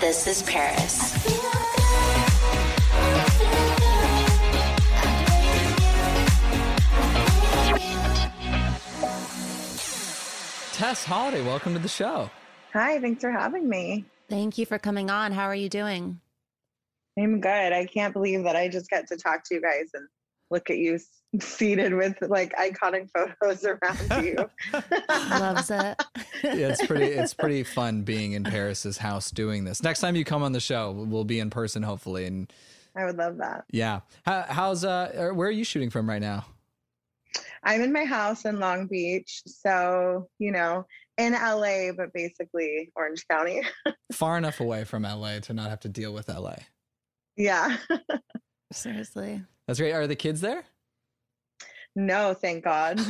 This is Paris. Tess Holliday, welcome to the show. Hi, thanks for having me. Thank you for coming on. How are you doing? I'm good. I can't believe that I just get to talk to you guys and look at you seated with like iconic photos around you. Loves it. yeah, it's pretty it's pretty fun being in Paris's house doing this. Next time you come on the show, we'll be in person hopefully and I would love that. Yeah. How, how's uh where are you shooting from right now? I'm in my house in Long Beach, so, you know, in LA but basically Orange County. Far enough away from LA to not have to deal with LA. Yeah. Seriously. That's great. Are the kids there? No, thank God.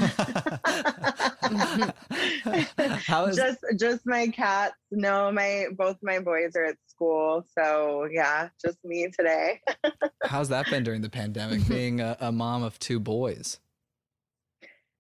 How is just just my cats. No, my both my boys are at school, so yeah, just me today. How's that been during the pandemic, being a, a mom of two boys?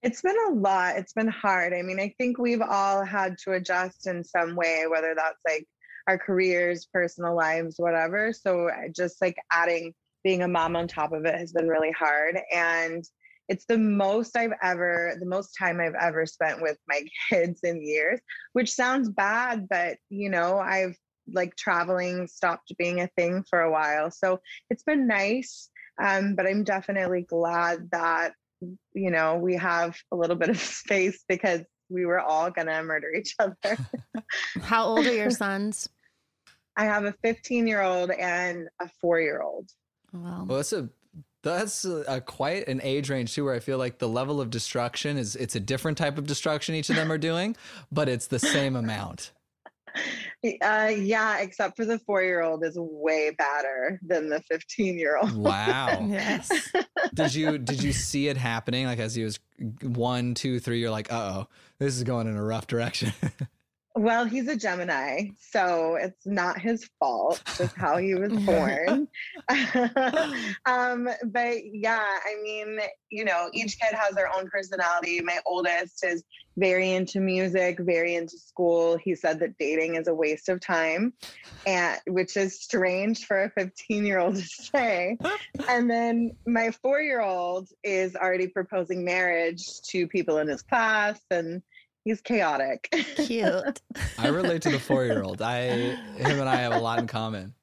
It's been a lot. It's been hard. I mean, I think we've all had to adjust in some way, whether that's like our careers, personal lives, whatever. So just like adding being a mom on top of it has been really hard. And it's the most I've ever, the most time I've ever spent with my kids in years, which sounds bad, but you know, I've like traveling stopped being a thing for a while. So it's been nice. Um, but I'm definitely glad that, you know, we have a little bit of space because we were all gonna murder each other. How old are your sons? I have a 15 year old and a four year old. Wow. Well, that's a that's a, a quite an age range too, where I feel like the level of destruction is it's a different type of destruction each of them are doing, but it's the same amount. Uh, yeah, except for the four year old is way badder than the 15 year old. Wow. yes. did you did you see it happening? Like as he was one, two, three, you're like, uh oh, this is going in a rough direction. Well, he's a Gemini, so it's not his fault, just how he was born. um, but yeah, I mean, you know, each kid has their own personality. My oldest is very into music, very into school. He said that dating is a waste of time, and which is strange for a 15 year old to say. and then my four year old is already proposing marriage to people in his class and he's chaotic. Cute. I relate to the four year old. I him and I have a lot in common.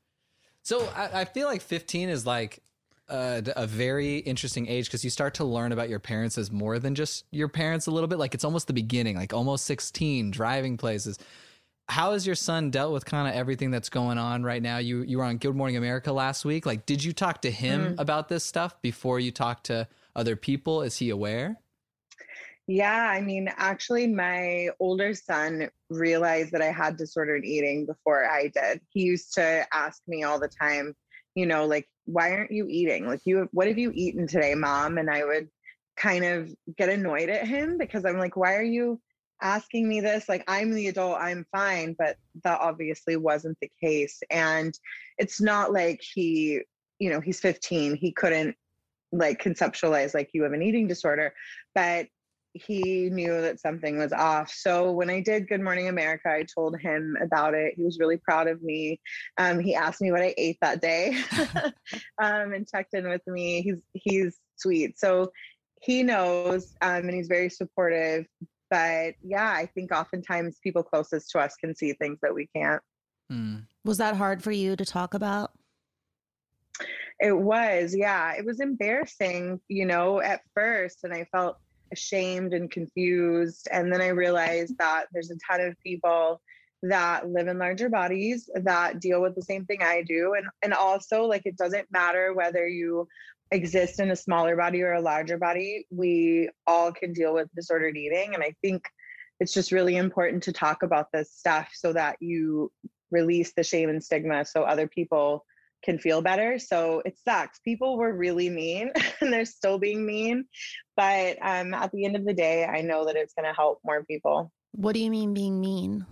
So I, I, feel like 15 is like a, a very interesting age because you start to learn about your parents as more than just your parents a little bit. Like it's almost the beginning, like almost 16, driving places. How has your son dealt with kind of everything that's going on right now? You you were on Good Morning America last week. Like, did you talk to him mm. about this stuff before you talked to other people? Is he aware? Yeah, I mean, actually, my older son realized that I had disordered eating before I did. He used to ask me all the time, you know, like, why aren't you eating? Like, you, what have you eaten today, mom? And I would kind of get annoyed at him because I'm like, why are you asking me this? Like, I'm the adult, I'm fine. But that obviously wasn't the case. And it's not like he, you know, he's 15, he couldn't like conceptualize like you have an eating disorder. But he knew that something was off. So when I did Good Morning America, I told him about it. He was really proud of me. Um, he asked me what I ate that day um, and checked in with me. He's he's sweet. So he knows um, and he's very supportive. But yeah, I think oftentimes people closest to us can see things that we can't. Hmm. Was that hard for you to talk about? It was, yeah, it was embarrassing, you know, at first. And I felt ashamed and confused. And then I realized that there's a ton of people that live in larger bodies that deal with the same thing I do. And and also like it doesn't matter whether you exist in a smaller body or a larger body, we all can deal with disordered eating. And I think it's just really important to talk about this stuff so that you release the shame and stigma so other people can feel better. So it sucks. People were really mean and they're still being mean. But um, at the end of the day, I know that it's going to help more people. What do you mean being mean?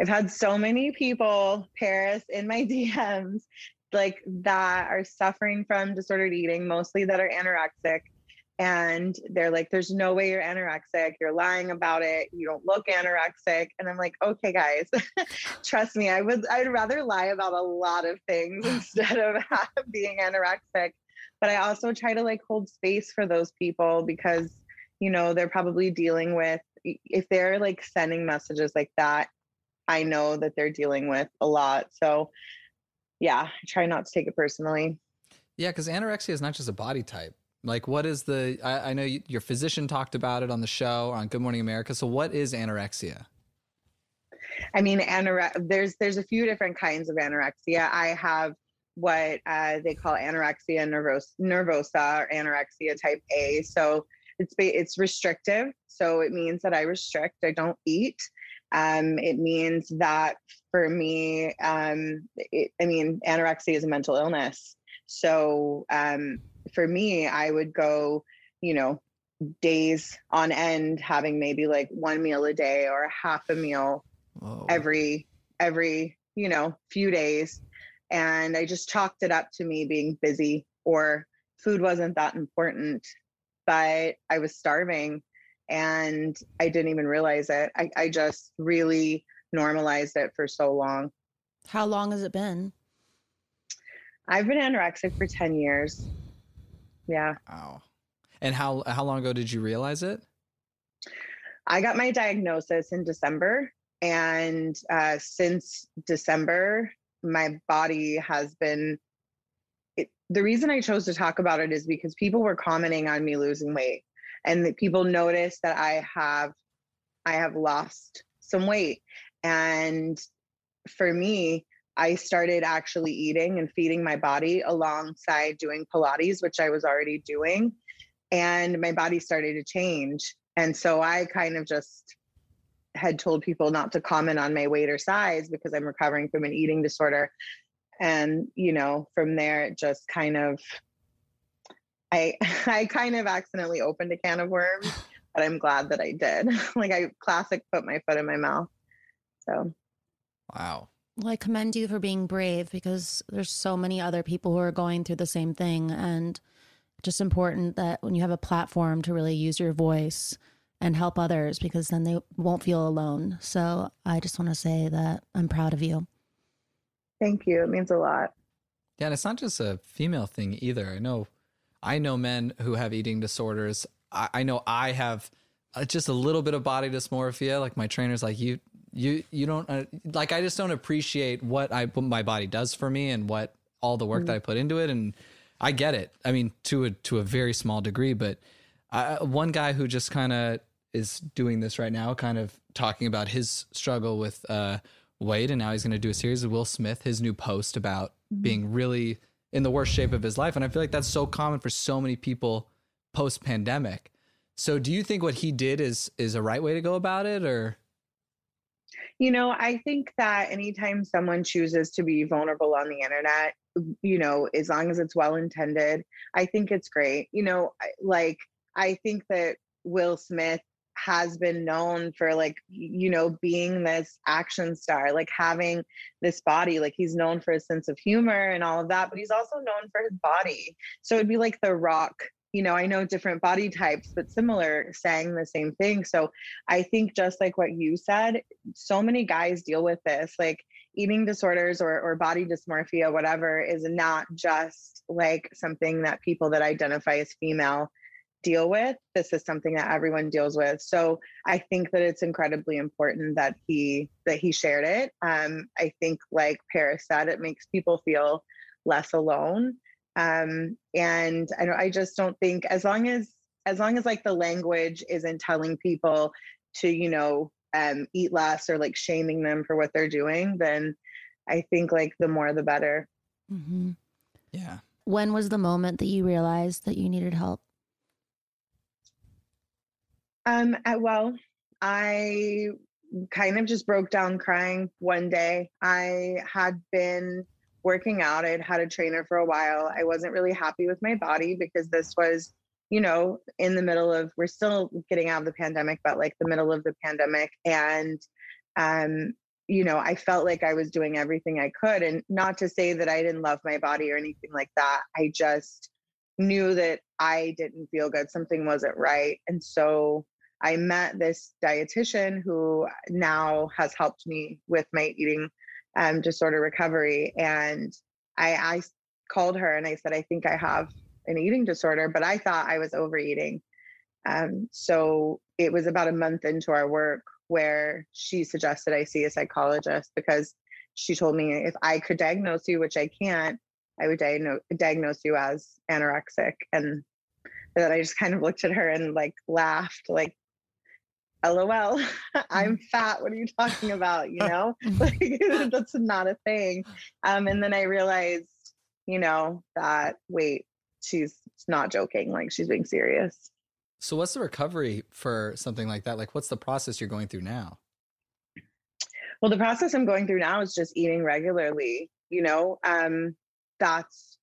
I've had so many people, Paris, in my DMs, like that are suffering from disordered eating, mostly that are anorexic. And they're like, there's no way you're anorexic. You're lying about it. You don't look anorexic. And I'm like, okay, guys, trust me, I would I'd rather lie about a lot of things instead of being anorexic. But I also try to like hold space for those people because, you know, they're probably dealing with if they're like sending messages like that, I know that they're dealing with a lot. So yeah, I try not to take it personally. Yeah, because anorexia is not just a body type. Like, what is the? I, I know you, your physician talked about it on the show on Good Morning America. So, what is anorexia? I mean, anore- there's there's a few different kinds of anorexia. I have what uh, they call anorexia nervosa, or anorexia type A. So it's it's restrictive. So it means that I restrict. I don't eat. Um, it means that for me, um, it, I mean, anorexia is a mental illness. So um, for me, I would go, you know, days on end having maybe like one meal a day or half a meal Whoa. every every you know few days and i just chalked it up to me being busy or food wasn't that important but i was starving and i didn't even realize it i, I just really normalized it for so long How long has it been? i've been anorexic for 10 years yeah Wow. And how how long ago did you realize it? I got my diagnosis in December. And uh, since December, my body has been. It, the reason I chose to talk about it is because people were commenting on me losing weight, and that people noticed that I have, I have lost some weight, and for me, I started actually eating and feeding my body alongside doing Pilates, which I was already doing, and my body started to change. And so I kind of just had told people not to comment on my weight or size because I'm recovering from an eating disorder. And, you know, from there it just kind of I I kind of accidentally opened a can of worms, but I'm glad that I did. like I classic put my foot in my mouth. So Wow. Well, I commend you for being brave because there's so many other people who are going through the same thing. And just important that when you have a platform to really use your voice and help others because then they won't feel alone. So I just want to say that I'm proud of you. thank you. It means a lot. Yeah, and it's not just a female thing either. I know, I know men who have eating disorders. I, I know I have uh, just a little bit of body dysmorphia. Like my trainer's like, you, you, you don't uh, like. I just don't appreciate what I what my body does for me and what all the work that I put into it. And I get it. I mean, to a to a very small degree, but I, one guy who just kind of is doing this right now, kind of talking about his struggle with uh, weight, and now he's going to do a series of Will Smith, his new post about mm-hmm. being really in the worst shape of his life, and I feel like that's so common for so many people post pandemic. So, do you think what he did is is a right way to go about it, or? You know, I think that anytime someone chooses to be vulnerable on the internet, you know, as long as it's well intended, I think it's great. You know, like I think that Will Smith has been known for like you know being this action star like having this body like he's known for his sense of humor and all of that but he's also known for his body so it'd be like the rock you know i know different body types but similar saying the same thing. So i think just like what you said so many guys deal with this like eating disorders or, or body dysmorphia whatever is not just like something that people that identify as female deal with. This is something that everyone deals with. So i think that it's incredibly important that he that he shared it. Um i think like paris said it makes people feel less alone um and i know i just don't think as long as as long as like the language isn't telling people to you know um eat less or like shaming them for what they're doing then i think like the more the better mm-hmm. yeah when was the moment that you realized that you needed help um, uh, well, I kind of just broke down crying one day. I had been working out. I'd had a trainer for a while. I wasn't really happy with my body because this was, you know, in the middle of we're still getting out of the pandemic, but like the middle of the pandemic. And um, you know, I felt like I was doing everything I could. And not to say that I didn't love my body or anything like that. I just knew that I didn't feel good. Something wasn't right. And so I met this dietitian who now has helped me with my eating um, disorder recovery. And I, I called her and I said, I think I have an eating disorder, but I thought I was overeating. Um, so it was about a month into our work where she suggested I see a psychologist because she told me if I could diagnose you, which I can't, I would diagnose, diagnose you as anorexic. And then I just kind of looked at her and like laughed, like, lol i'm mm. fat. What are you talking about? You know? Like that's not a thing. Um and then i realized you know that wait she's not joking. Like she's being serious. So what's the recovery for something like that? Like what's the process you're going through now? Well the process i'm going through now is just eating regularly you know? Um that's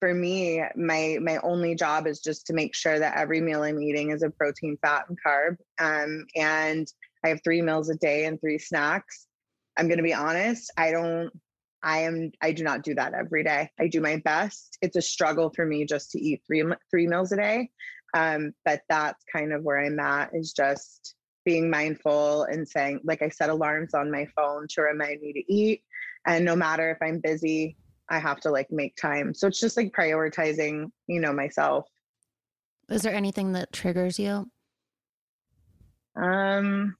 for me, my my only job is just to make sure that every meal I'm eating is a protein, fat, and carb. Um, and I have three meals a day and three snacks. I'm to be honest. I don't. I am. I do not do that every day. I do my best. It's a struggle for me just to eat three three meals a day. Um, but that's kind of where I'm at. Is just being mindful and saying, like I set alarms on my phone to remind me to eat. And no matter if I'm busy, I have to like make time. So it's just like prioritizing, you know, myself. Is there anything that triggers you? Um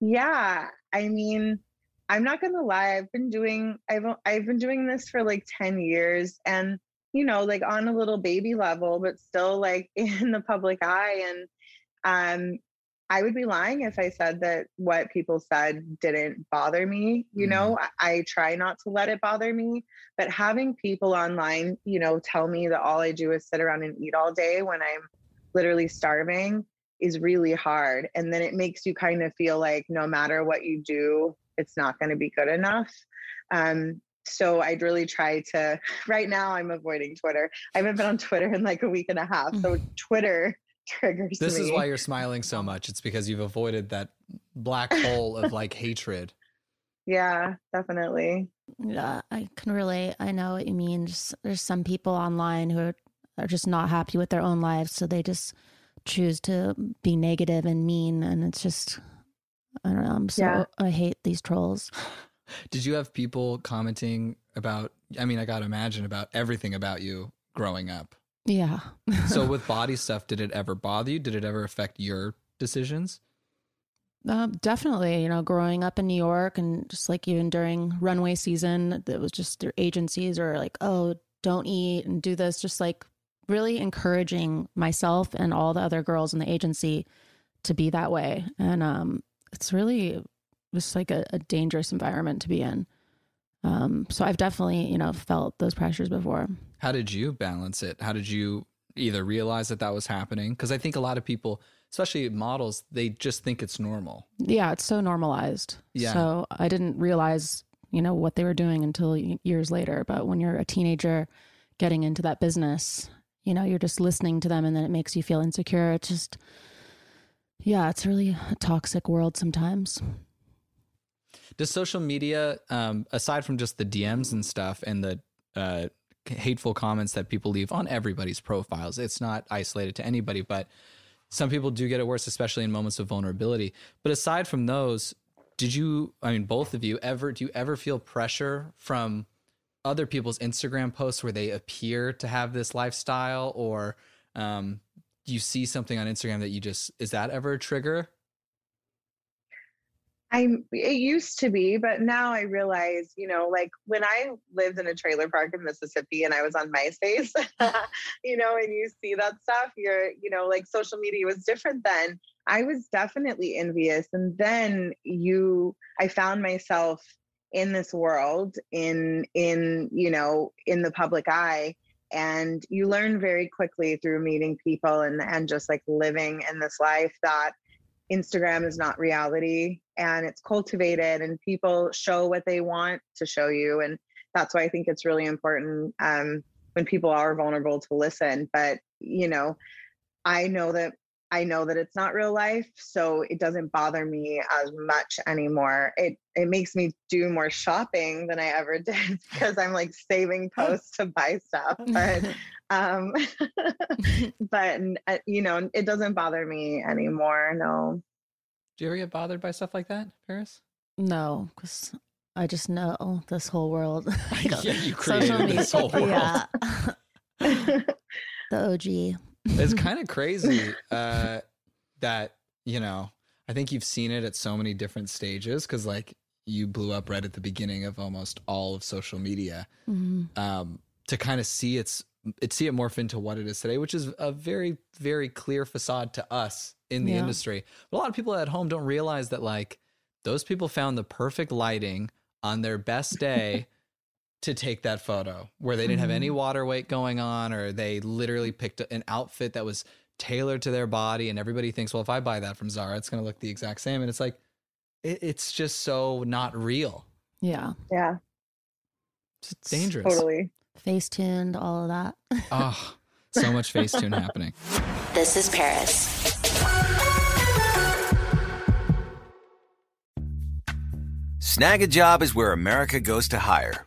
yeah, I mean, I'm not going to lie. I've been doing I've I've been doing this for like 10 years and you know, like on a little baby level, but still like in the public eye and um I would be lying if I said that what people said didn't bother me. You mm know, I, I, try not to let it bother me, but having people online, you know, tell me that all I do is sit around and eat all day when I'm literally starving is really hard. And then it makes you kind of feel like no matter what you do, it's not going to be good enough. Um, so I'd really try to. Right now, I'm avoiding Twitter. I haven't been on Twitter in like a week and a half. So mm. Twitter triggers this me. is why you're smiling so much. It's because you've avoided that black hole of like hatred. Yeah definitely. Yeah i can relate. I know what you mean. Just, there's some people online who are, are just not happy with their own lives so they just choose to be negative and mean and it's just i don't know i'm so yeah. i hate these trolls. Did you have people commenting about i mean i gotta imagine about everything about you growing up yeah. so with body stuff, did it ever bother you? Did it ever affect your decisions? Uh, definitely, you know, growing up in New York and just like even during runway season, it was just their agencies are like, oh, don't eat and do this, just like really encouraging myself and all the other girls in the agency to be that way. And um, it's really just like a, a dangerous environment to be in. Um, so I've definitely, you know, felt those pressures before. How did you balance it? How did you either realize that that was happening? Because I think a lot of people, especially models, they just think it's normal. Yeah, it's so normalized. Yeah. So I didn't realize, you know, what they were doing until years later. But when you're a teenager getting into that business, you know, you're just listening to them and then it makes you feel insecure. It's just, yeah, it's really a toxic world sometimes. Does social media, um, aside from just the DMs and stuff and the uh, hateful comments that people leave on everybody's profiles, it's not isolated to anybody, but some people do get it worse, especially in moments of vulnerability. But aside from those, did you, I mean, both of you ever, do you ever feel pressure from other people's Instagram posts where they appear to have this lifestyle or um, do you see something on Instagram that you just, is that ever a trigger? I it used to be, but now I realize, you know, like when I lived in a trailer park in Mississippi and I was on MySpace, you know, and you see that stuff, you're, you know, like social media was different then. I was definitely envious. And then you I found myself in this world in in, you know, in the public eye and you learn very quickly through meeting people and and just like living in this life that Instagram is not reality and it's cultivated and people show what they want to show you. And that's why I think it's really important um, when people are vulnerable to listen. But, you know, I know that I know that it's not real life, so it doesn't bother me as much anymore. It it makes me do more shopping than I ever did because I'm like saving posts to buy stuff. But um but uh, you know, it doesn't bother me anymore. No. Do you ever get bothered by stuff like that, Paris? No, because I just know this whole world. yeah, you created this whole world. Yeah. the OG it's kind of crazy uh, that you know. I think you've seen it at so many different stages because, like, you blew up right at the beginning of almost all of social media. Mm-hmm. Um, to kind of see its it see it morph into what it is today, which is a very very clear facade to us in the yeah. industry. But a lot of people at home don't realize that like those people found the perfect lighting on their best day to take that photo where they didn't have any mm-hmm. water weight going on or they literally picked an outfit that was tailored to their body and everybody thinks well if i buy that from zara it's going to look the exact same. And it's like it, it's just so not real. Yeah. Yeah. It's dangerous. Totally. Facetuned all of that. Oh so much face Facetune happening. This is paris. Snagajob is where america goes to hire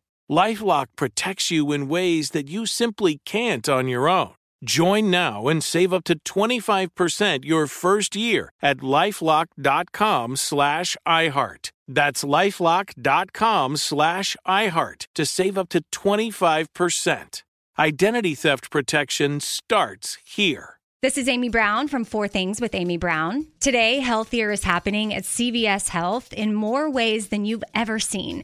Lifelock protects you in ways that you simply can't on your own. Join now and save up to 25% your first year at lifelock.com slash iHeart. That's lifelock.com slash iHeart to save up to 25%. Identity theft protection starts here. This is Amy Brown from Four Things with Amy Brown. Today, healthier is happening at CVS Health in more ways than you've ever seen.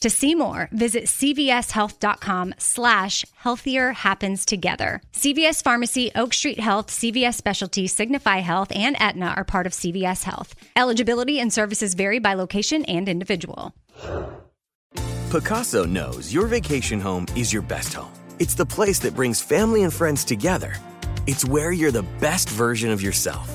To see more, visit cvshealth.com slash healthier happens together. CVS Pharmacy, Oak Street Health, CVS Specialty, Signify Health, and Aetna are part of CVS Health. Eligibility and services vary by location and individual. Pacaso knows your vacation home is your best home. It's the place that brings family and friends together. It's where you're the best version of yourself.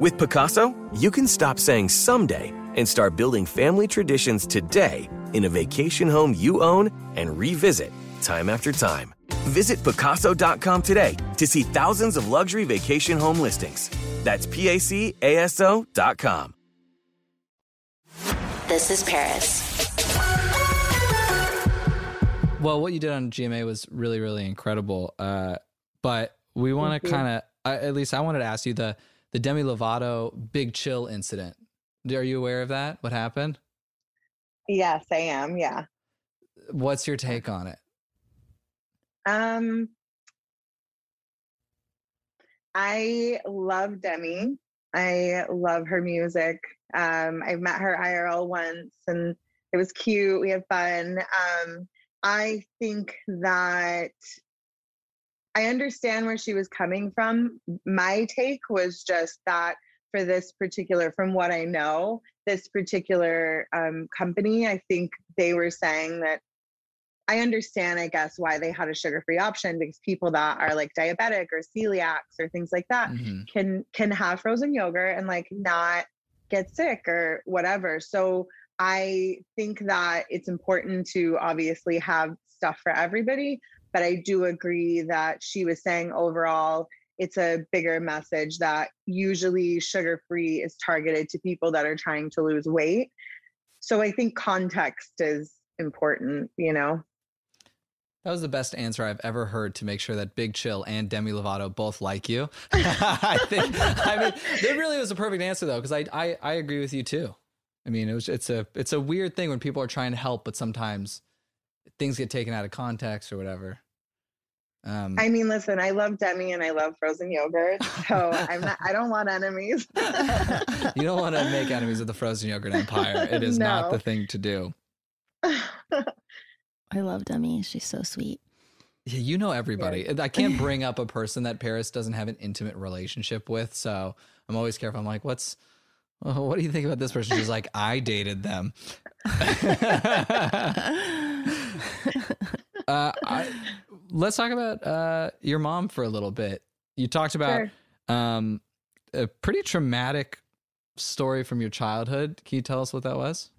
With Pacaso, you can stop saying someday and start building family traditions today in a vacation home you own and revisit time after time. Visit Pacaso.com today to see thousands of luxury vacation home listings. That's PACASO.com. This is Paris. Well, what you did on GMA was really, really incredible. Uh, but we want to kind of, at least I wanted to ask you the the Demi Lovato Big Chill incident. Are you aware of that? What happened? Yes, I am. Yeah. What's your take on it? Um, I love Demi. I love her music. Um, I've met her IRL once and it was cute. We had fun. Um, I think that I understand where she was coming from. My take was just that for this particular, from what I know, this particular um, company, I think they were saying that I understand, I guess, why they had a sugar-free option because people that are like diabetic or celiacs or things like that mm-hmm. can can have frozen yogurt and like not get sick or whatever. So I think that it's important to obviously have stuff for everybody, but I do agree that she was saying overall it's a bigger message that usually sugar-free is targeted to people that are trying to lose weight. So I think context is important, you know. That was the best answer I've ever heard to make sure that Big Chill and Demi Lovato both like you. I think. I mean, it really was a perfect answer though, because I, I I agree with you too. I mean, it was it's a it's a weird thing when people are trying to help, but sometimes things get taken out of context or whatever. Um, I mean, listen, I love Demi and I love frozen yogurt, so I'm not. I don't want enemies. you don't want to make enemies of the frozen yogurt empire. It is no. not the thing to do. I love Demi. She's so sweet. Yeah, you know everybody. Yeah. I can't bring up a person that Paris doesn't have an intimate relationship with. So I'm always careful. I'm like, what's, oh, what do you think about this person? She's like, I dated them. uh, I, let's talk about uh, your mom for a little bit. You talked about sure. um, a pretty traumatic story from your childhood. Can you tell us what that was?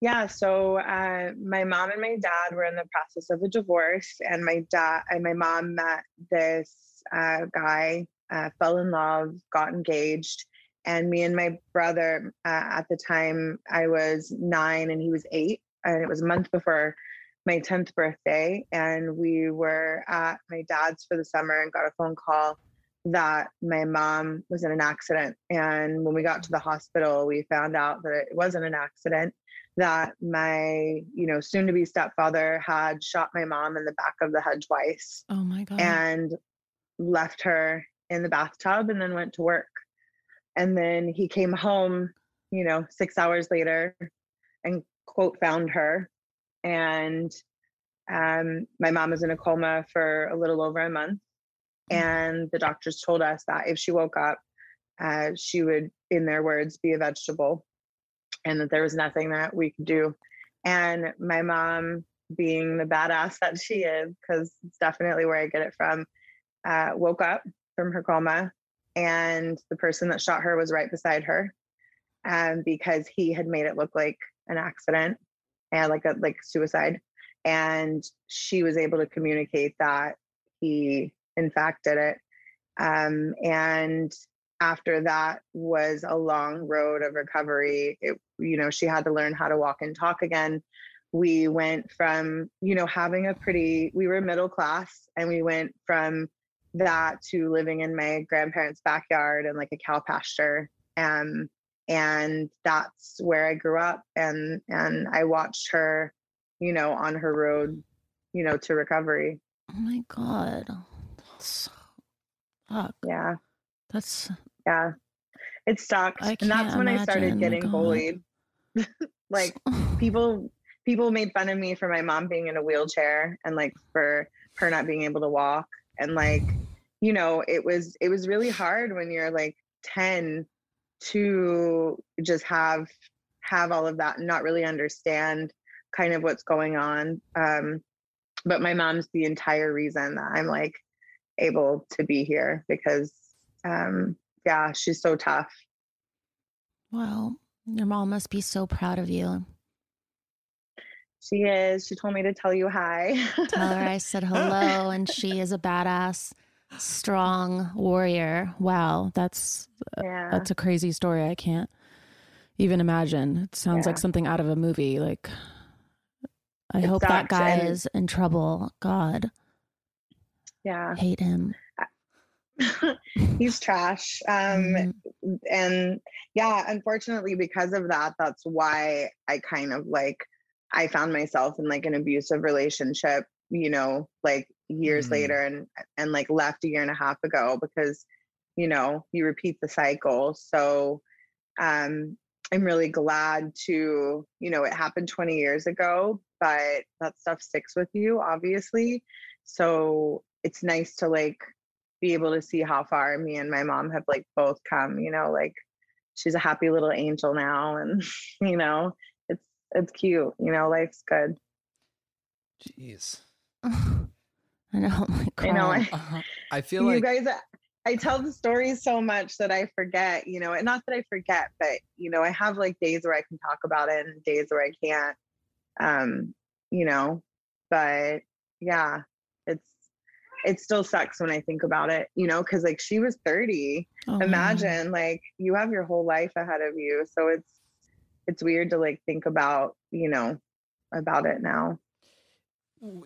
Yeah, so uh, my mom and my dad were in the process of a divorce, and my dad and my mom met this uh, guy, uh, fell in love, got engaged, and me and my brother uh, at the time I was nine and he was eight, and it was a month before my tenth birthday, and we were at my dad's for the summer and got a phone call that my mom was in an accident. And when we got to the hospital, we found out that it wasn't an accident, that my, you know, soon to be stepfather had shot my mom in the back of the head twice. Oh my God. And left her in the bathtub and then went to work. And then he came home, you know, six hours later and quote found her. And um, my mom was in a coma for a little over a month. Mm. And the doctors told us that if she woke up, uh, she would, in their words, be a vegetable and that there was nothing that we could do. And my mom, being the badass that she is, because it's definitely where I get it from, uh, woke up from her coma and the person that shot her was right beside her um, because he had made it look like an accident and like a like suicide. And she was able to communicate that he in fact did it. Um, and after that was a long road of recovery. It, you know she had to learn how to walk and talk again. We went from you know having a pretty we were middle class and we went from that to living in my grandparents backyard and like a cow pasture. Um, and that's where i grew up and and i watched her you know on her road you know to recovery. Oh my god. That's fuck. Yeah. That's yeah. It sucked I and that's when i started getting God. bullied. Like people people made fun of me for my mom being in a wheelchair and like for her not being able to walk. And like you know it was it was really hard when you're like 10 to just have have all of that and not really understand kind of what's going on um but my mom's the entire reason that i'm like able to be here because um yeah she's so tough Wow. Your mom must be so proud of you. she is she told me to tell you hi Tell her I said hello and she is a badass, strong warrior. Wow. That's yeah that's a crazy story. I can't even imagine. It sounds like something out of a movie. Like I It hope that guy and- is in trouble. God, yeah hate him. he's trash um Mhm. and yeah unfortunately because of that that's why i kind of like i found myself in like an abusive relationship you know like years Mm. later and and like left a year and a half ago because you know you repeat the cycle so um i'm really glad to you know it happened 20 years ago but that stuff sticks with you obviously so it's nice to like be able to see how far me and my mom have like both come you know like she's a happy little angel now and you know it's it's cute you know life's good Jeez. I know. I'm like I know. I- Uh-huh. I feel you like guys i tell the stories so much that i forget you know and not that i forget but you know i have like days where i can talk about it and days where i can't um you know but yeah it's it still sucks when i think about it you know because like she was 30 Oh, no. imagine like you have your whole life ahead of you so it's it's weird to like think about you know about it now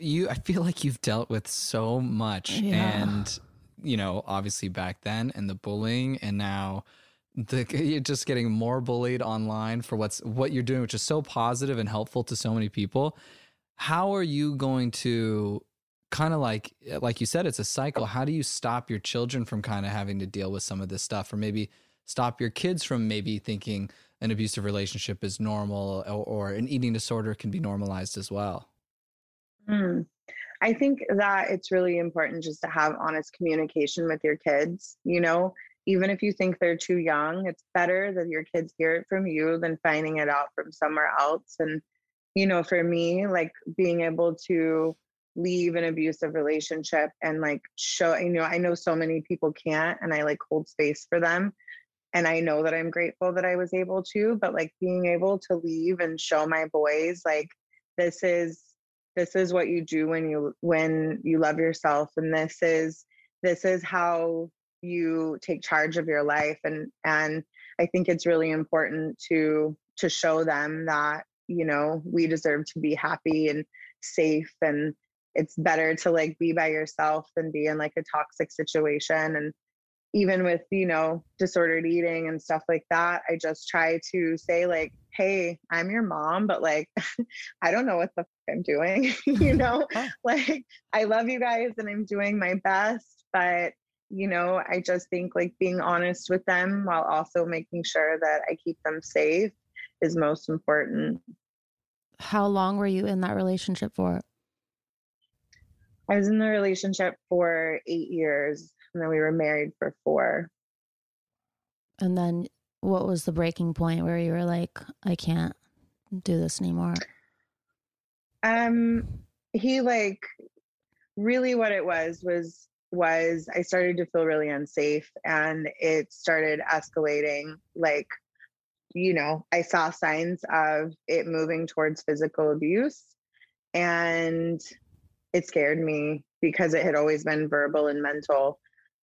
you I feel like you've dealt with so much Yeah. and you know, obviously back then and the bullying and now the you're just getting more bullied online for what's what you're doing which is so positive and helpful to so many people. How are you going to kind of like like you said it's a cycle. How do you stop your children from kind of having to deal with some of this stuff or maybe stop your kids from maybe thinking an abusive relationship is normal or, or an eating disorder can be normalized as well? Hmm. I think that it's really important just to have honest communication with your kids. You know, even if you think they're too young, it's better that your kids hear it from you than finding it out from somewhere else. And, you know, for me, like being able to leave an abusive relationship and like show, you know, I know so many people can't, and I like hold space for them. And I know that I'm grateful that I was able to, but like being able to leave and show my boys, like, this is this is what you do when you when you love yourself and this is this is how you take charge of your life and and i think it's really important to to show them that you know we deserve to be happy and safe and it's better to like be by yourself than be in like a toxic situation and even with, you know, disordered eating and stuff like that, I just try to say, like, hey, I'm your mom, but like, I don't know what the fuck I'm doing. you know, like, I love you guys and I'm doing my best, but you know, I just think like being honest with them while also making sure that I keep them safe is most important. How long were you in that relationship for? I was in the relationship for eight years and then we were married for four. And then what was the breaking point where you were like, I can't do this anymore? Um, he like really what it was was was I started to feel really unsafe and it started escalating like you know, I saw signs of it moving towards physical abuse and it scared me because it had always been verbal and mental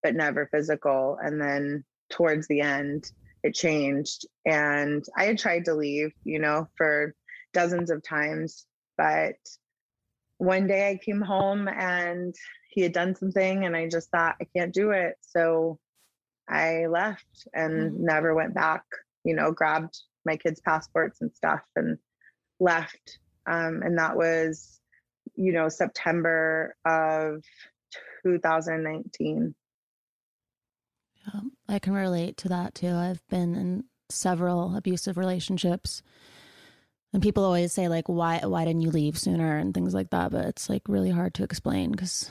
but never physical and then towards the end it changed and I had tried to leave, you know, for dozens of times but one day I came home and he had done something and I just thought I can't do it. So I left and mm-hmm. never went back, you know, grabbed my kids' passports and stuff and left. Um, and that was, you know, September of 2019. Yeah, I can relate to that too. I've been in several abusive relationships. And people always say like why why didn't you leave sooner? and things like that but it's like really hard to explain because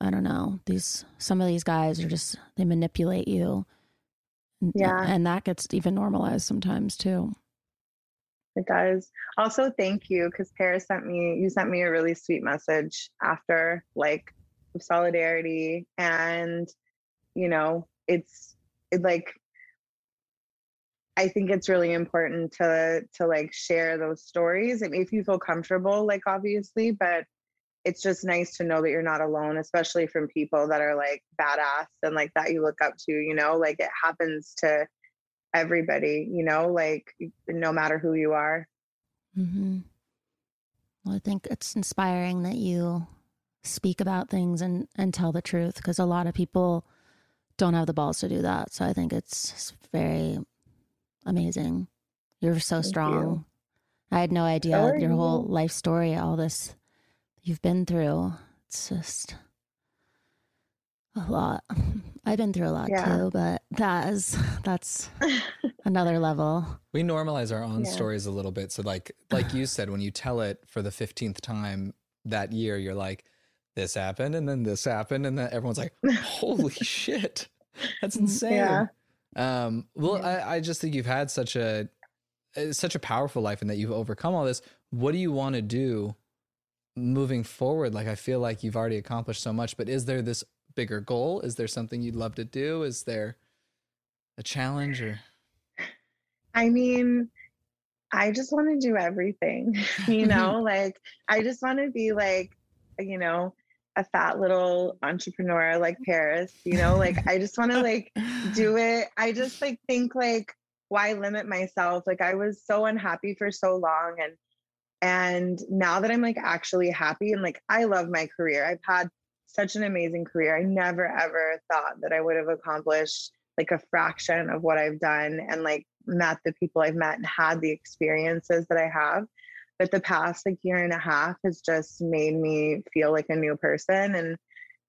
i don't know these some of these guys are just they manipulate you. Yeah. and that gets even normalized sometimes too. It does. Also thank you because paris sent me you sent me a really sweet message after like solidarity and you know it's it like I think it's really important to to like share those stories. I mean, if you feel comfortable, like obviously, but it's just nice to know that you're not alone, especially from people that are like badass and like that you look up to, you know, like it happens to everybody, you know, like no matter who you are. Mm-hmm. Well, I think it's inspiring that you speak about things and, and tell the truth because a lot of people don't have the balls to do that. So I think it's very amazing. You're so Thank strong. You. I had no idea your you? whole life story, all this you've been through. It's just a lot. I've been through a lot yeah. too, but that is that's another level. We normalize our own yeah. stories a little bit. So like like you said, when you tell it for the fifteenth time that year, you're like, this happened and then this happened, and then everyone's like, Holy shit. That's insane. Yeah. Um, well, yeah. I, I just think you've had such a uh, such a powerful life and that you've overcome all this. What do you want to do moving forward? Like I feel like you've already accomplished so much, but is there this bigger goal? Is there something you'd love to do? Is there a challenge or I mean, I just want to do everything, you know, like I just want to be like, you know, a fat little entrepreneur like Paris, you know, like I just want to like do it. I just like think like why limit myself? Like I was so unhappy for so long and and now that I'm like actually happy and like I love my career. I've had such an amazing career. I never ever thought that I would have accomplished like a fraction of what I've done and like met the people I've met and had the experiences that I have but the past like year and a half has just made me feel like a new person and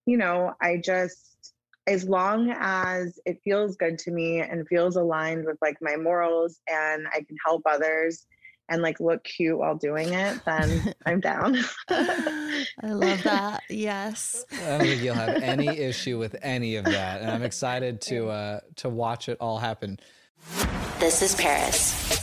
you know i just as long as it feels good to me and feels aligned with like my morals and i can help others and like look cute while doing it, then I'm down. I love that. Yes. I don't think you'll have any issue with any of that. And I'm excited to uh to watch it all happen. This is Paris.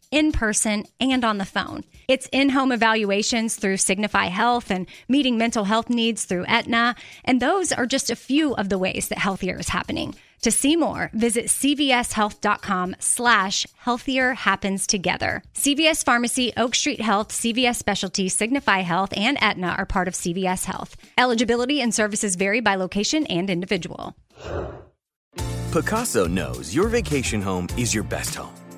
in person, and on the phone. It's in home evaluations through Signify Health and meeting mental health needs through Aetna. And those are just a few of the ways that healthier is happening. To see more, visit cvshealth.com slash healthier happens together. CVS Pharmacy, Oak Street Health, CVS Specialty, Signify Health, and Aetna are part of CVS Health. Eligibility and services vary by location and individual. Pacaso knows your vacation home is your best home.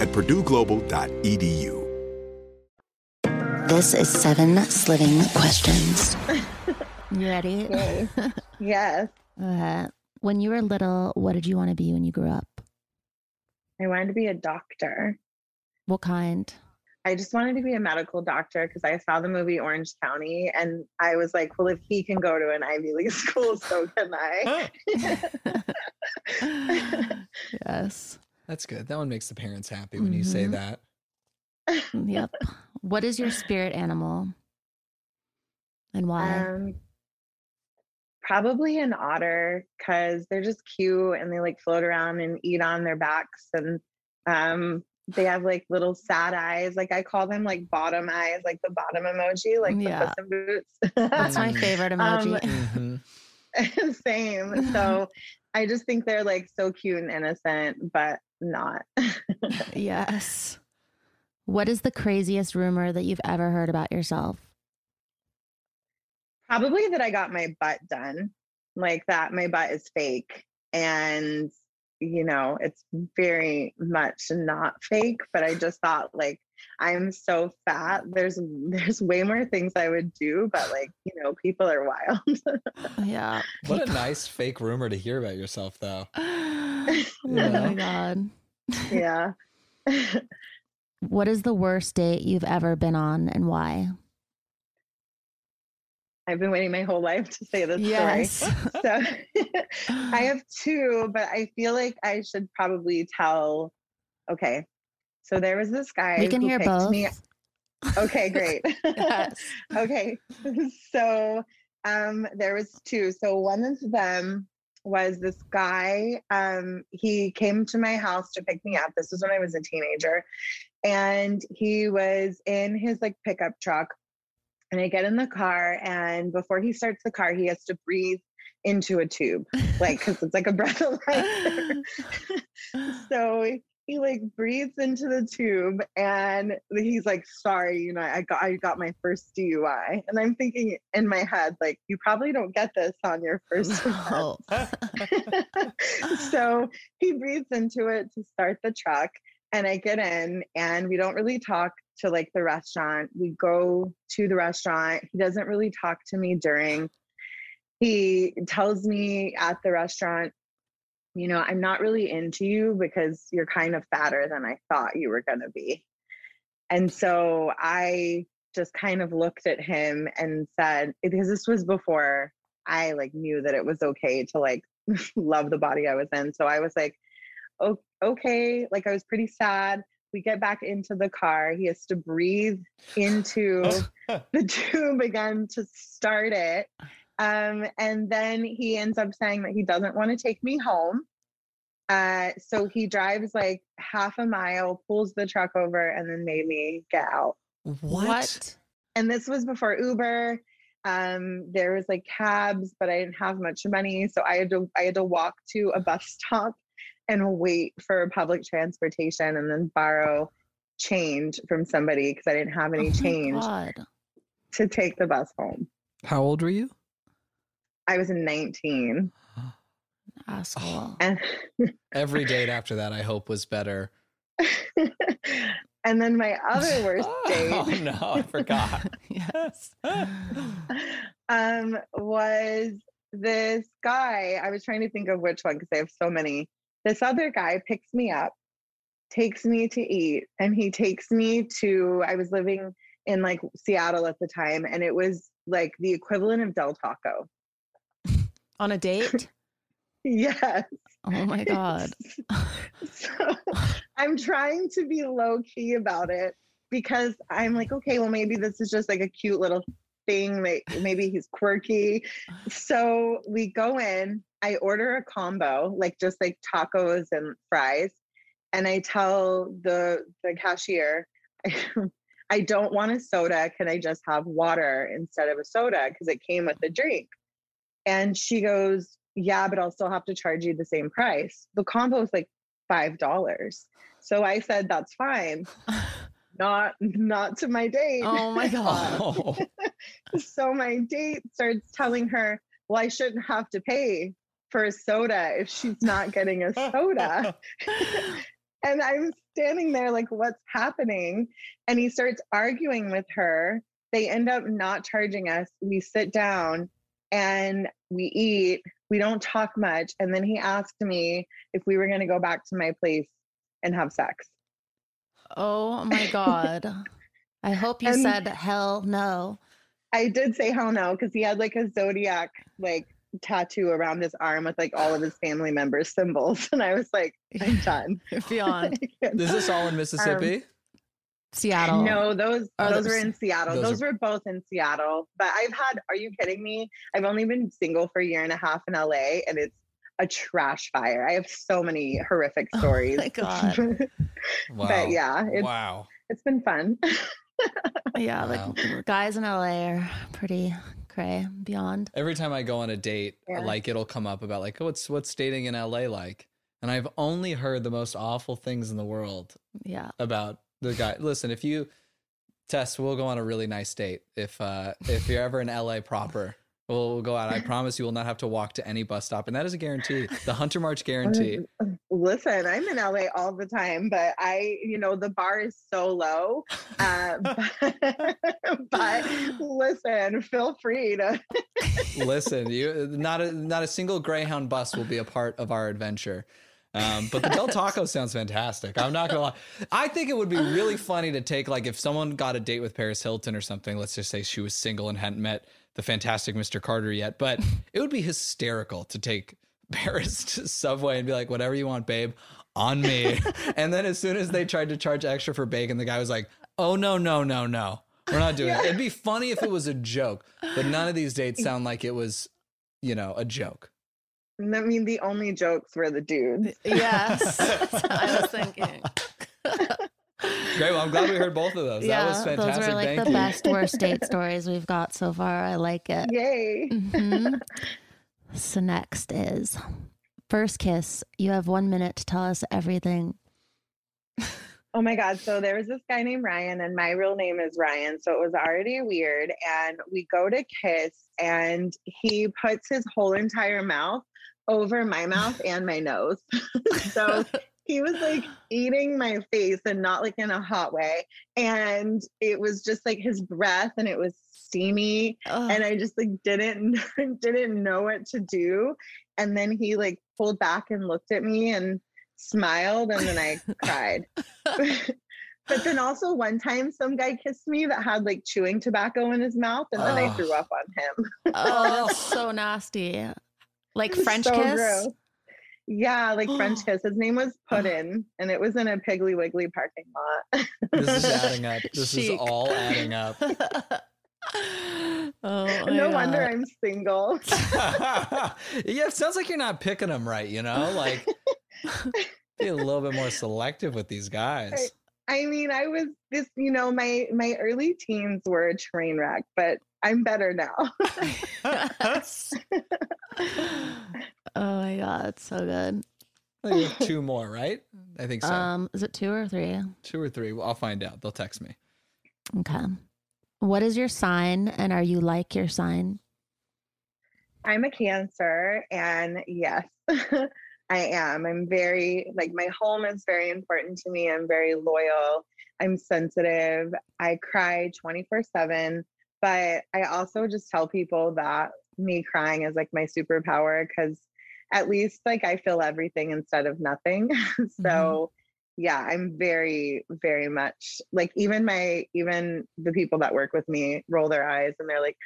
at purdueglobal.edu. This is seven slitting questions. You ready? Okay. yes. Uh, when you were little, what did you want to be when you grew up? I wanted to be a doctor. What kind? I just wanted to be a medical doctor because I saw the movie Orange County and I was like, well, if he can go to an Ivy League school, so can I. yes. That's good. That one makes the parents happy when you say Mhm. that. Yep. what is your spirit animal? And why? Um, probably an otter because they're just cute and they like float around and eat on their backs and um they have like little sad eyes like i call them like bottom eyes like the bottom emoji like Yeah. the puss in boots That's my favorite emoji. Um, Mhm. same so i just think they're like so cute and innocent but not yes. What is the craziest rumor that you've ever heard about yourself? probably that I got my butt done, like that my butt is fake. And, you know, it's very much not fake, but I just thought like I'm so fat. There's there's way more things I would do, but like, you know, people are wild. Yeah. What a nice fake rumor to hear about yourself, though. oh Yeah. my god. yeah. What is the worst date you've ever been on and why? I've been waiting my whole life to say this Yes. story. So I have two, but I feel like I should probably tell. Okay. So there was this guy We can who hear picked both. me Okay, great. Okay. So um there was two. So one of them was this guy. Um he came to my house to pick me up. This was when I was a teenager. And he was in his like pickup truck. And I get in the car and before he starts the car, he has to breathe into a tube. Like cuz it's like a breathalyzer. so he like breathes into the tube and he's like sorry you know i got i got my first dui and i'm thinking in my head like you probably don't get this on your first No. so he breathes into it to start the truck and i get in and we don't really talk to like the restaurant. We go to the restaurant. He doesn't really talk to me during. He tells me at the restaurant you know, I'm not really into you because you're kind of fatter than I thought you were going to be. And so I just kind of looked at him and said, because this was before I like knew that it was okay to like love the body I was in. So I was like, oh, okay. Like I was pretty sad. We get back into the car. He has to breathe into the tube again to start it. Um, and then he ends up saying that he doesn't want to take me home. Uh, so he drives like half a mile, pulls the truck over, and then made me get out. What? And this was before Uber. Um, there was like cabs, but I didn't have much money, so I had to I had to walk to a bus stop and wait for public transportation, and then borrow change from somebody because I didn't have any Oh change God. to take the bus home. How old were you? I was 19. Asshole. And Every date after that, I hope was better. and then my other worst date Oh no, I forgot. yes. um was this guy. I was trying to think of which one because I have so many. This other guy picks me up, takes me to eat, and he takes me to I was living in like Seattle at the time, and it was like the equivalent of Del Taco. On a date? Yes. Oh my God. so I'm trying to be low key about it because I'm like, okay, well, maybe this is just like a cute little thing. Maybe he's quirky. So we go in, I order a combo, like just like tacos and fries. And I tell the the cashier, I don't want a soda. Can I just have water instead of a soda? Because it came with a drink. And she goes, Yeah, but I'll still have to charge you the same price. The combo is like five dollars. So I said, That's fine. Not not to my date. Oh my um, God. Oh, so my date starts telling her, Well, I shouldn't have to pay for a soda if she's not getting a soda. and I'm standing there like, what's happening? And he starts arguing with her. They end up not charging us. We sit down and we eat. We don't talk much. And then he asked me if we were going to go back to my place and have sex. Oh my God. I hope you And- said hell no. I did say hell no because he had like a zodiac like tattoo around his arm with like all of his family members' symbols. And I was like, I'm done. Beyond is this all in um, Mississippi? Seattle. No, those Oh, those those- were in Seattle. those Those, are- were both in Seattle. But I've had are you kidding me? I've only been single for a year and a half in LA and it's a trash fire. I have so many horrific Oh stories. my God. wow. but yeah, it's wow. it's been fun. Yeah, Wow. like guys in LA are pretty cray beyond. Every time I go on a date, Yeah. like it'll come up about like, oh, what's what's dating in LA like? And I've only heard the most awful things in the world Yeah. about the guy. Listen, if you Tess, we'll go on a really nice date. If uh if you're ever in LA proper, we'll, we'll go out. I promise you will not have to walk to any bus stop. And that is a guarantee. The Hunter March guarantee. Listen, I'm in LA all the time, but I, you know, the bar is so low. Uh, but, but listen, feel free to Listen, you not a not a single Greyhound bus will be a part of our adventure. Um, but the Del Taco sounds fantastic. I'm not gonna lie. I think it would be really funny to take like if someone got a date with Paris Hilton or something. Let's just say she was single and hadn't met the fantastic Mr. Carter yet. But it would be hysterical to take Paris to Subway and be like, "Whatever you want, babe." On me. and then as soon as they tried to charge extra for bacon, the guy was like, Oh no, no, no, no. We're not doing it. It'd be funny if it was a joke, but none of these dates sound like it was, you know, a joke. I mean, the only jokes were the dudes. Yes. I was thinking. Great. Well, I'm glad we heard both of those. yeah, that was fantastic. those were like Thank the you. best worst date stories we've got so far. I like it. Yay. Mhm. So next is first kiss. You have one minute to tell us everything. Oh my God. So there was this guy named Ryan, and my real name is Ryan. So it was already weird. And we go to kiss, and he puts his whole entire mouth over my mouth and my nose. so he was like eating my face and not like in a hot way. And it was just like his breath, and it was steamy. And I just like didn't didn't know what to do. And then he like pulled back and looked at me and smiled and then I cried. but then also one time some guy kissed me that had like chewing tobacco in his mouth and then I Oh. threw up on him. Oh, that's so nasty. Like French So kiss. gross. Yeah, like French kiss. His name was Puddin and it was in a Piggly Wiggly parking lot. This is adding up. This is all adding up. Oh, my no wonder I'm single. yeah, it sounds like you're not picking them right, you know? Like be a little bit more selective with these guys. I mean, I was this, you know, my my early teens were a train wreck, but I'm better now. oh my god, it's so good. I think have two more, right? I think so. Um, is it two or three? two or three. Well, I'll find out. They'll text me. Okay. What is your sign, and are you like your sign? I'm a cancer and yes, I am. I'm very like my home is very important to me. I'm very loyal. I'm sensitive. I cry 24/7, but I also just tell people that me crying is like my superpower cuz at least like I feel everything instead of nothing. Mm-hmm. so yeah, I'm very very much like even my even the people that work with me roll their eyes and they're like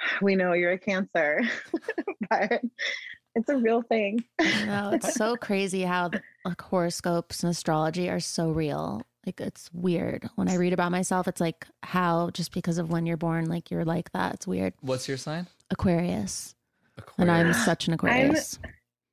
ah, we know you're a cancer but it's a real thing No, it's so crazy how like horoscopes and astrology are so real. Like it's weird. When I read about myself, it's like how just because of when you're born, like you're like that. It's weird. What's your sign? Aquarius. And I'm such an Aquarius.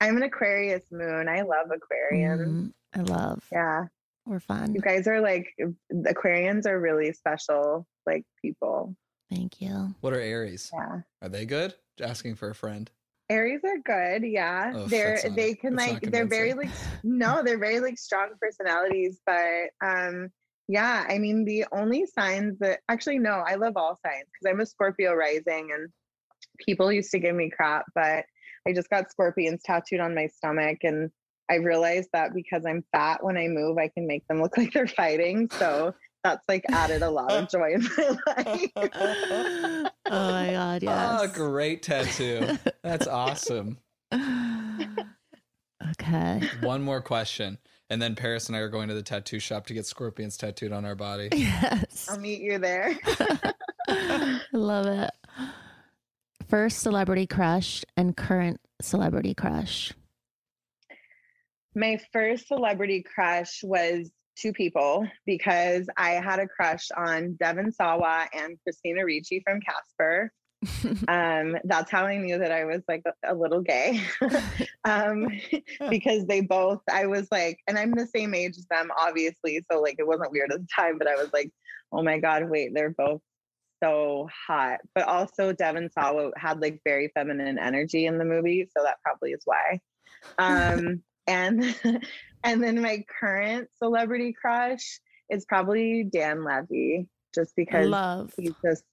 i'm an aquarius moon i love aquarians Mhm. I love. yeah We're fun. you guys are like aquarians are really special like people Thank you. What are Aries? yeah Are they good? Asking for a friend. Aries are good, yeah. Oh, they're they can like they're very like no, they're very like strong personalities, but um yeah, I mean the only signs that actually no, I love all signs because I'm a Scorpio rising and people used to give me crap, but I just got scorpions tattooed on my stomach and I realized that because I'm fat when I move, I can make them look like they're fighting. So that's like added a lot of joy in my life. Oh my god, Oh, yes. great tattoo. That's awesome. okay. One more question. And then Paris and I are going to the tattoo shop to get scorpions tattooed on our body. Yes. I'll meet you there. I love it. First celebrity crush and current celebrity crush. My first celebrity crush was two people because I had a crush on Devon Sawa and Christina Ricci from Casper. um, that's how I knew that I was like a, a little gay. um, because they both, I was like, and I'm the same age as them, obviously. So like it wasn't weird at the time, but I was like, oh my God, wait, they're both so hot. But also Devon Sawa had like very feminine energy in the movie. So that probably is why. Um, and and then my current celebrity crush is probably Dan Levy, just because Love. he's just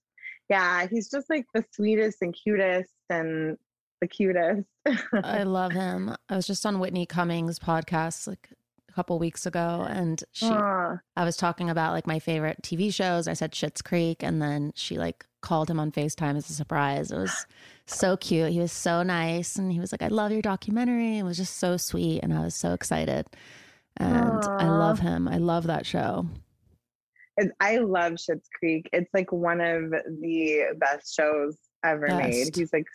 yeah, he's just like the sweetest and cutest and the cutest. I love him. I was just on Whitney Cummings' podcast like a couple weeks ago, and she. I was talking about like my favorite TV shows. I said Schitt's Creek, and then she like called him on Facetime as a surprise. It was so cute. He was so nice, and he was like, "I love your documentary." It was just so sweet, and I was so excited. And I love him. I love that show. I love Schitt's Creek. It's like one of the best shows ever made. He's like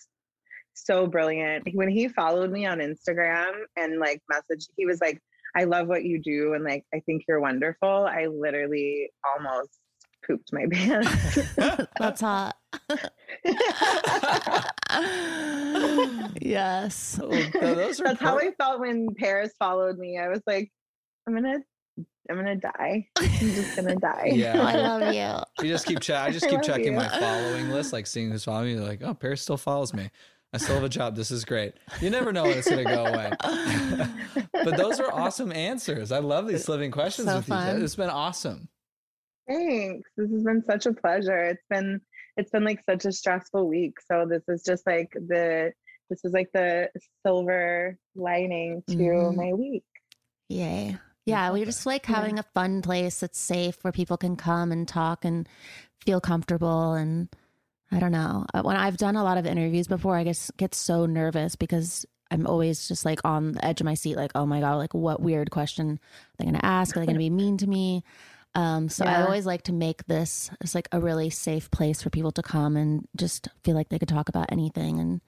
so brilliant. When he followed me on Instagram and like messaged, he was like, I love what you do and like I think you're wonderful. I literally almost pooped my pants. That's hot. yes. Oh, those are That's how I felt when Paris followed me. I was like, I'm gonna, I'm gonna die. I'm just gonna die. Yeah. I love you. You just keep check. I just keep love checking you. my following list, like seeing who's following me. Like, oh, Paris still follows me. I still have a job. This is great. You never know when it's gonna go away. but those are awesome answers. I love these living questions So with you. It's been awesome. Thanks. This has been such a pleasure. It's been, it's been like such a stressful week. So this is just like the, this is like the silver lining to Mhm. my week. Yay. Yeah, we're just like Yeah. having a fun place that's safe where people can come and talk and feel comfortable. And I don't know. Uh, When I've done a lot of interviews before, I guess get so nervous because I'm always just like on the edge of my seat, like, oh my God, like what weird question are they going to ask? Are they going to be mean to me? Um, so I always like to make this as like a really safe place for people to come and just feel like they could talk about anything. And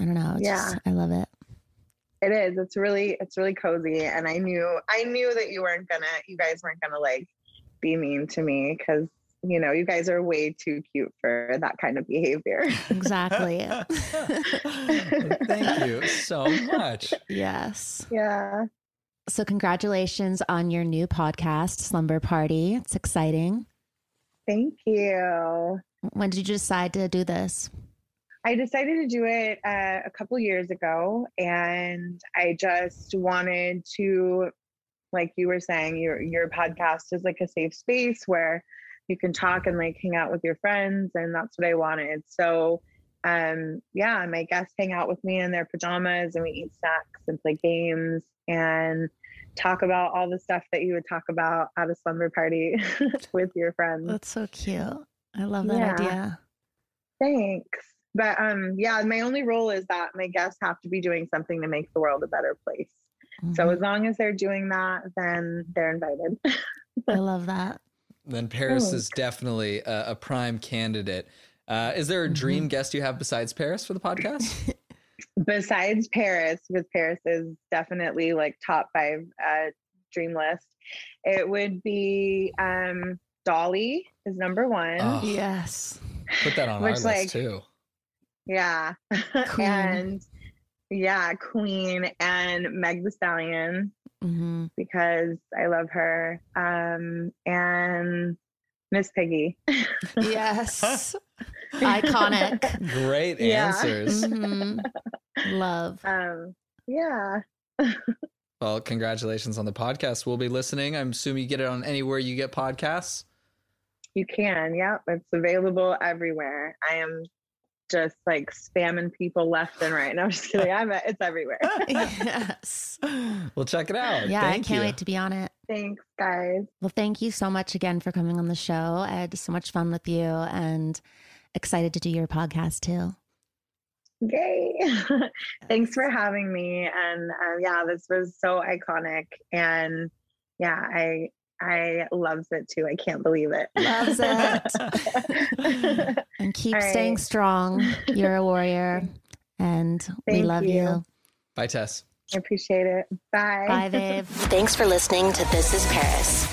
I don't know. It's just, I love it. It is. It's really, it's really cozy. And I knew, I knew that you weren't gonna, you guys weren't gonna like be mean to me because you know you guys are way too cute for that kind of behavior. Exactly. Thank you so much. yes. Yeah. So, congratulations on your new podcast, Slumber Party. It's exciting. Thank you. When did you decide to do this? I decided to do it uh, a couple years ago, and I just wanted to, like you were saying, your your podcast is like a safe space where you can talk and like hang out with your friends, and that's what I wanted. So, um, yeah, my guests hang out with me in their pajamas, and we eat snacks and play games and talk about all the stuff that you would talk about at a slumber party with your friends. That's so cute. I love that Yeah. idea. Thanks. But um yeah, my only rule is that my guests have to be doing something to make the world a better place. So Mhm. as long as they're doing that, then they're invited. I love that. Then Paris Thanks. is definitely a, a prime candidate. Uh, is there a dream guest you have besides Paris for the podcast? Besides Paris, because Paris is definitely like top five uh dream list. It would be um Dolly is number one. Oh, Yes. Put that on our Which, list like, too. Yeah. Queen. and yeah, Queen and Meg the Stallion. hmm because I love her. Um, and Miss Piggy. Yes. Iconic. Great Yeah. answers. Love. Um, yeah. Well, congratulations on the podcast. We'll be listening. I'm assuming you get it on anywhere you get podcasts. You can. Yep. It's available everywhere. I am just like spamming people left and right. No, I'm just kidding. I'm it's everywhere. yes. We'll check it out. Yeah, Thank I can't you. wait to be on it. Thanks, guys. Well, thank you so much again for coming on the show. I had so much fun with you and excited to do your podcast too. Yay. Thanks for having me. And um, yeah, this was so iconic. And yeah, I I loves it too. I can't believe it. Loves it. and keep All staying strong. You're a warrior. And we love you. you. Bye, Tess. I appreciate it. Bye. Bye, babe. Thanks for listening to This is Paris.